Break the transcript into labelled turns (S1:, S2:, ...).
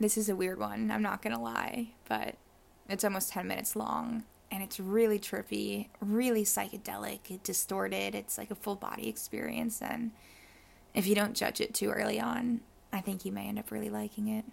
S1: this is a weird one. I'm not gonna lie, but it's almost 10 minutes long and it's really trippy, really psychedelic, distorted. It's like a full body experience. And if you don't judge it too early on, I think you may end up really liking it.